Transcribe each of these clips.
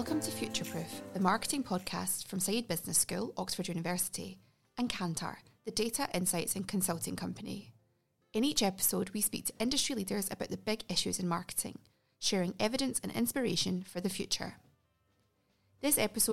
Welcome to Futureproof, the marketing podcast from Saïd Business School, Oxford University, and Kantar, the data, insights, and consulting company. In each episode, we speak to industry leaders about the big issues in marketing, sharing evidence and inspiration for the future. This episode.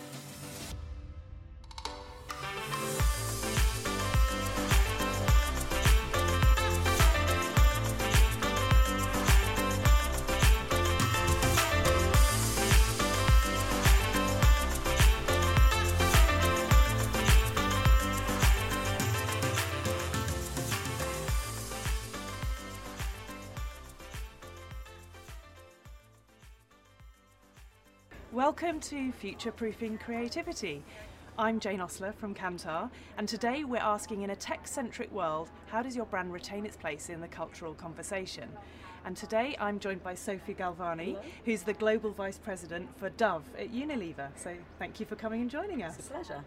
Welcome to Future Proofing Creativity. I'm Jane Ostler from Kantar, and today we're asking in a tech centric world, how does your brand retain its place in the cultural conversation? And today I'm joined by Sophie Galvani, who's the Global Vice President for Dove at Unilever. So thank you for coming and joining us. It's a pleasure.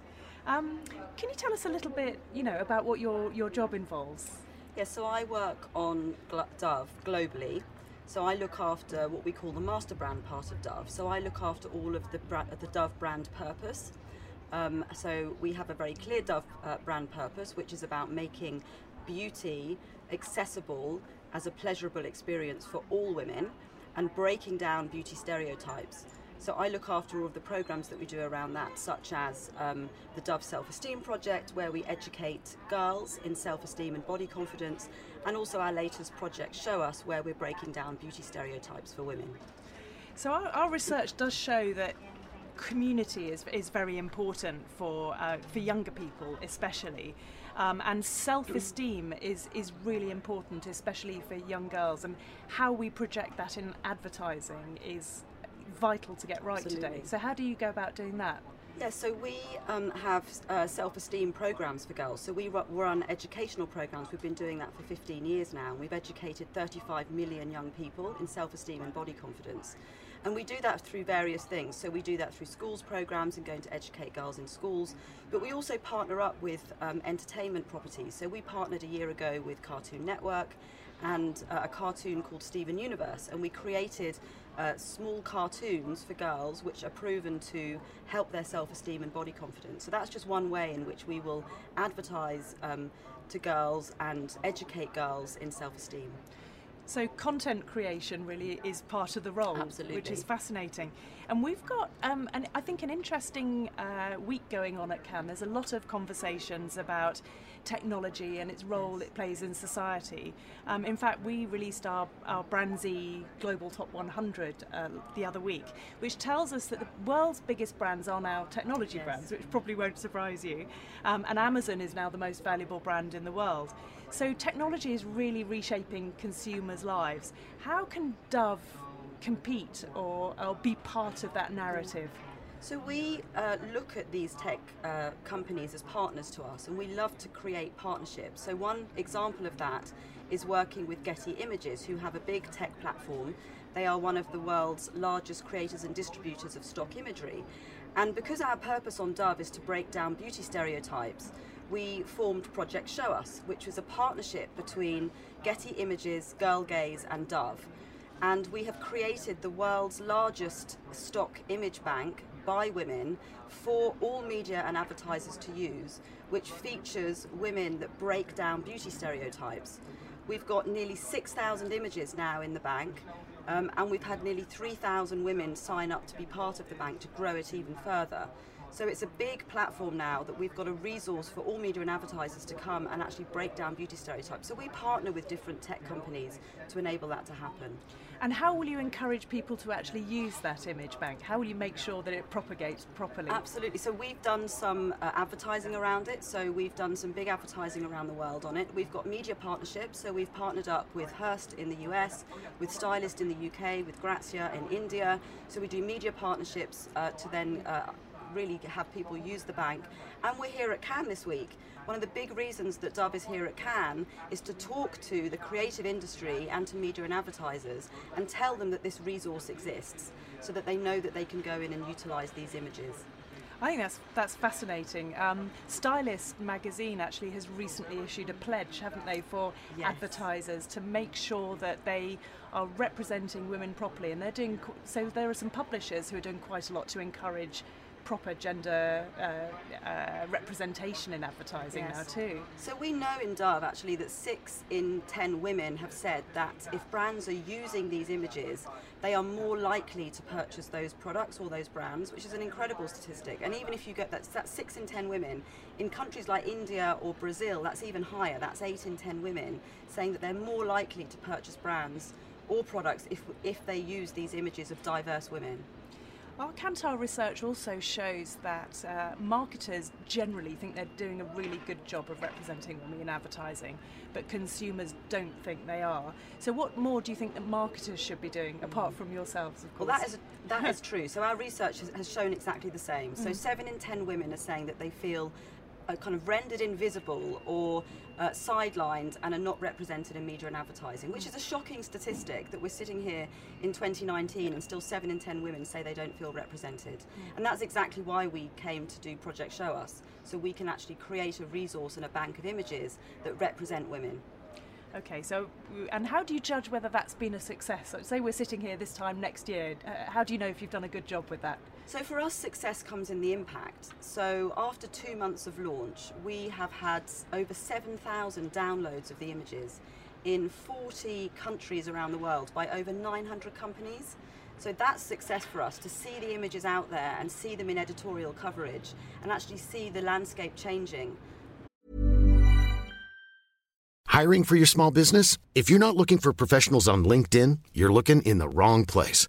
Um, can you tell us a little bit, you know, about what your, your job involves? Yeah, so I work on Dove globally. So I look after what we call the master brand part of Dove. So I look after all of the the Dove brand purpose. Um, so we have a very clear Dove uh, brand purpose, which is about making beauty accessible as a pleasurable experience for all women and breaking down beauty stereotypes. So I look after all of the programs that we do around that, such as um, the Dove Self Esteem Project, where we educate girls in self esteem and body confidence, and also our latest project, Show Us, where we're breaking down beauty stereotypes for women. So our, our research does show that community is, is very important for uh, for younger people especially um, and self-esteem is is really important especially for young girls and how we project that in advertising is vital to get right today so how do you go about doing that Yeah, so we um, have uh, self-esteem programs for girls. So we run educational programs. We've been doing that for 15 years now. And we've educated 35 million young people in self-esteem and body confidence. And we do that through various things. So we do that through schools programs and going to educate girls in schools. But we also partner up with um, entertainment properties. So we partnered a year ago with Cartoon Network and uh, a cartoon called Steven Universe. And we created uh, small cartoons for girls which are proven to help their self-esteem and body confidence. So that's just one way in which we will advertise um, to girls and educate girls in self-esteem. so content creation really is part of the role which is fascinating and we've got um, an, I think an interesting uh, week going on at Cannes there's a lot of conversations about technology and its role it plays in society. Um, in fact, we released our, our BrandZ Global Top 100 uh, the other week, which tells us that the world's biggest brands are now technology brands, which probably won't surprise you. Um, and Amazon is now the most valuable brand in the world. So technology is really reshaping consumers' lives. How can Dove compete or, or be part of that narrative? So we uh, look at these tech uh, companies as partners to us, and we love to create partnerships. So one example of that is working with Getty Images, who have a big tech platform. They are one of the world's largest creators and distributors of stock imagery. And because our purpose on Dove is to break down beauty stereotypes, we formed Project Show Us, which was a partnership between Getty Images, Girlgaze, and Dove. And we have created the world's largest stock image bank by women for all media and advertisers to use, which features women that break down beauty stereotypes. We've got nearly 6,000 images now in the bank, um, and we've had nearly 3,000 women sign up to be part of the bank to grow it even further. So it's a big platform now that we've got a resource for all media and advertisers to come and actually break down beauty stereotypes. So we partner with different tech companies to enable that to happen. And how will you encourage people to actually use that image bank? How will you make sure that it propagates properly? Absolutely. So we've done some uh, advertising around it. So we've done some big advertising around the world on it. We've got media partnerships. So we've partnered up with Hearst in the US, with Stylist in the UK, with Grazia in India. So we do media partnerships uh, to then uh, really have people use the bank. And we're here at Cannes this week. One of the big reasons that Dove is here at Cannes is to talk to the creative industry and to media and advertisers and tell them that this resource exists so that they know that they can go in and utilise these images. I think that's that's fascinating. Um, Stylist magazine actually has recently issued a pledge, haven't they, for Yes. advertisers to make sure that they are representing women properly, and they're doing so. There are some publishers who are doing quite a lot to encourage proper gender uh, uh, representation in advertising now too. So we know in Dove actually that six in ten women have said that if brands are using these images, they are more likely to purchase those products or those brands, which is an incredible statistic. And even if you get that, that's six in ten women. In countries like India or Brazil, that's even higher. That's eight in ten women saying that they're more likely to purchase brands or products if if they use these images of diverse women. Our Kantar research also shows that uh, marketers generally think they're doing a really good job of representing women in advertising, but consumers don't think they are. So, what more do you think that marketers should be doing, apart from yourselves, of course? Well, that is that is true. So our research has, has shown exactly the same. So seven in ten women are saying that they feel uh, kind of rendered invisible or uh, sidelined and are not represented in media and advertising, which is a shocking statistic that we're sitting here in 2019 and still seven in ten women say they don't feel represented. And that's exactly why we came to do Project Show Us, so we can actually create a resource and a bank of images that represent women. Okay, so, and how do you judge whether that's been a success? So say we're sitting here this time next year, uh, how do you know if you've done a good job with that? So for us, success comes in the impact. So after two months of launch, we have had over 7,000 downloads of the images in 40 countries around the world by over 900 companies. So that's success for us to see the images out there and see them in editorial coverage and actually see the landscape changing. Hiring for your small business? If you're not looking for professionals on LinkedIn, you're looking in the wrong place.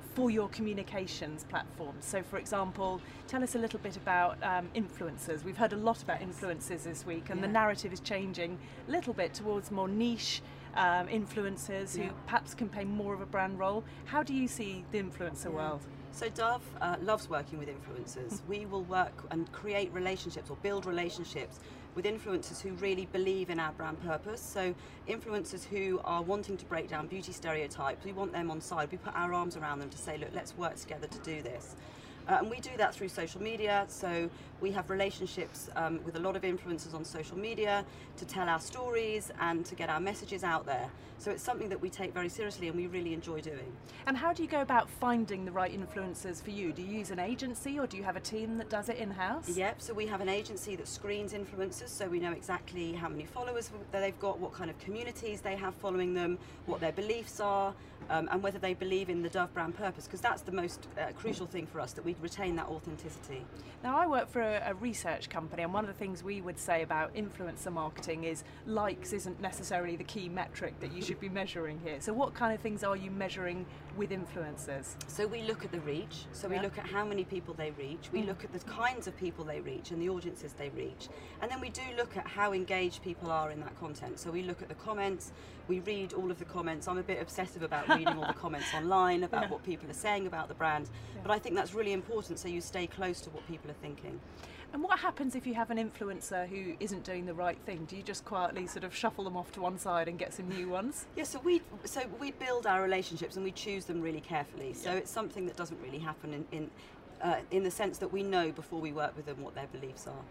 for your communications platforms. So, for example, tell us a little bit about um, influencers. We've heard a lot about influencers this week, and the narrative is changing a little bit towards more niche um, influencers who perhaps can play more of a brand role. How do you see the influencer world? So Dove uh, loves working with influencers. we will work and create relationships or build relationships with influencers who really believe in our brand purpose. So influencers who are wanting to break down beauty stereotypes, we want them on side. We put our arms around them to say, look, let's work together to do this. Uh, and we do that through social media. So we have relationships um, with a lot of influencers on social media to tell our stories and to get our messages out there. So it's something that we take very seriously and we really enjoy doing. And how do you go about finding the right influencers for you? Do you use an agency or do you have a team that does it in house? Yep, so we have an agency that screens influencers so we know exactly how many followers they've got, what kind of communities they have following them, what their beliefs are, um, and whether they believe in the Dove brand purpose, because that's the most uh, crucial thing for us that we retain that authenticity. Now, I work for a, a, research company, and one of the things we would say about influencer marketing is likes isn't necessarily the key metric that you should be measuring here. So, what kind of things are you measuring with influencers? So, we look at the reach, so yeah. we look at how many people they reach, we mm. look at the kinds of people they reach and the audiences they reach, and then we do look at how engaged people are in that content. So, we look at the comments, we read all of the comments. I'm a bit obsessive about reading all the comments online about yeah. what people are saying about the brand, yeah. but I think that's really important so you stay close to what people are thinking. And what happens if you have an influencer who isn't doing the right thing? Do you just quietly sort of shuffle them off to one side and get some new ones? Yeah, so we so we build our relationships and we choose them really carefully. So it's something that doesn't really happen in in, uh, in the sense that we know before we work with them what their beliefs are.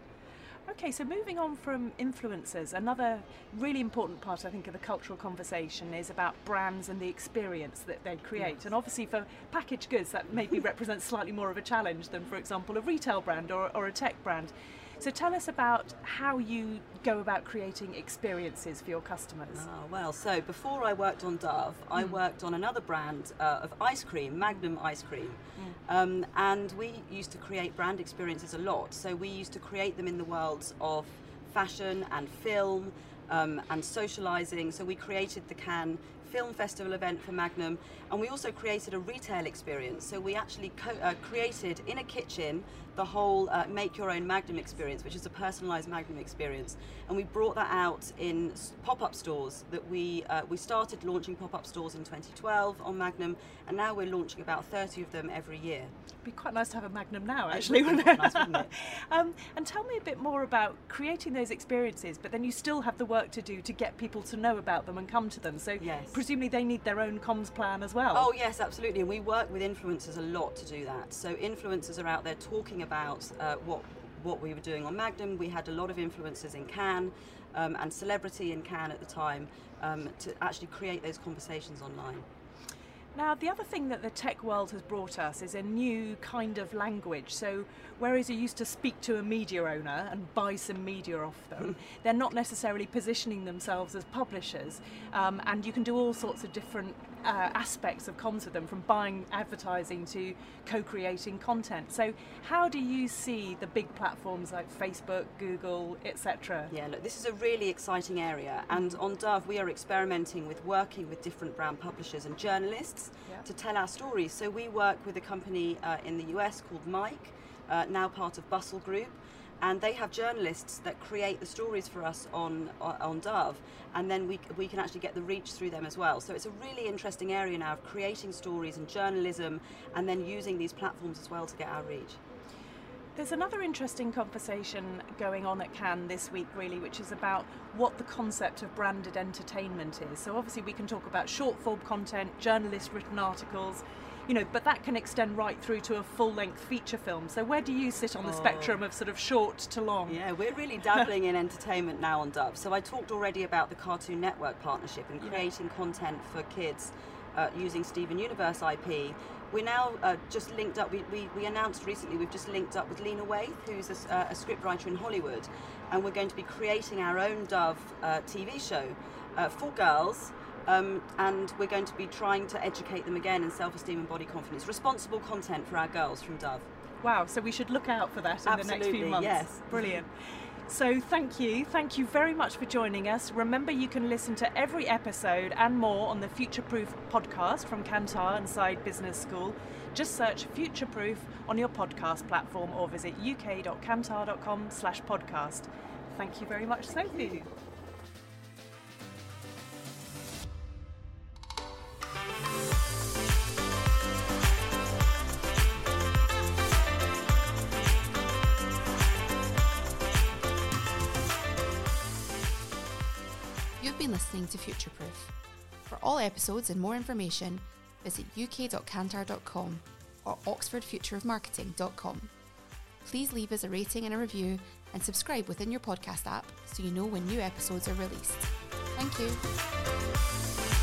Okay, so moving on from influencers, another really important part, I think, of the cultural conversation is about brands and the experience that they create. Yes. And obviously, for packaged goods, that maybe represents slightly more of a challenge than, for example, a retail brand or, or a tech brand. So tell us about how you go about creating experiences for your customers. Oh, well, so before I worked on Dove, mm. I worked on another brand uh, of ice cream, Magnum ice cream. Mm. Um, and we used to create brand experiences a lot. So we used to create them in the worlds of fashion and film um, and socializing. So we created the Cannes film festival event for Magnum, and we also created a retail experience. So we actually co- uh, created in a kitchen the whole uh, make your own Magnum experience, which is a personalized Magnum experience. And we brought that out in pop up stores that we, uh, we started launching pop up stores in 2012 on Magnum, and now we're launching about 30 of them every year. It'd be quite nice to have a Magnum now, actually, wouldn't it? nice, wouldn't it? um, and tell me a bit more about creating those experiences, but then you still have the work to do to get people to know about them and come to them. So yes. Presumably they need their own comms plan as well. Oh, yes, absolutely. And we work with influencers a lot to do that. So influencers are out there talking about uh, what what we were doing on Magnum. We had a lot of influencers in Cannes um, and celebrity in Cannes at the time um, to actually create those conversations online. Now, the other thing that the tech world has brought us is a new kind of language. So, whereas you used to speak to a media owner and buy some media off them, they're not necessarily positioning themselves as publishers. Um, and you can do all sorts of different uh, aspects of comms with them, from buying advertising to co creating content. So, how do you see the big platforms like Facebook, Google, etc.? Yeah, look, this is a really exciting area. And on Dove, we are experimenting with working with different brand publishers and journalists yeah. to tell our stories. So we work with a company uh, in the US called Mic, uh, now part of Bustle Group, and they have journalists that create the stories for us on uh, on Dove, and then we we can actually get the reach through them as well. So it's a really interesting area now of creating stories and journalism, and then using these platforms as well to get our reach. There's another interesting conversation going on at Cannes this week, really, which is about what the concept of branded entertainment is. So, obviously, we can talk about short form content, journalist written articles, you know, but that can extend right through to a full length feature film. So, where do you sit on the oh. spectrum of sort of short to long? Yeah, we're really dabbling in entertainment now on Dove. So, I talked already about the Cartoon Network partnership and creating yeah. content for kids uh, using Steven Universe IP. We're now uh, just linked up, we, we, we, announced recently we've just linked up with Lena Waithe, who's a, uh, a scriptwriter in Hollywood, and we're going to be creating our own Dove uh, TV show uh, for girls. Um, and we're going to be trying to educate them again in self esteem and body confidence. Responsible content for our girls from Dove. Wow, so we should look out for that in Absolutely, the next few months. Yes. Brilliant. So, thank you. Thank you very much for joining us. Remember, you can listen to every episode and more on the Future Proof podcast from Kantar and Saïd Business School. Just search Future Proof on your podcast platform or visit uk.kantar.com slash podcast. Thank you very much, Sophie. Listening to Futureproof. For all episodes and more information, visit uk.kantar.com or oxfordfutureofmarketing.com. Please leave us a rating and a review and subscribe within your podcast app so you know when new episodes are released. Thank you.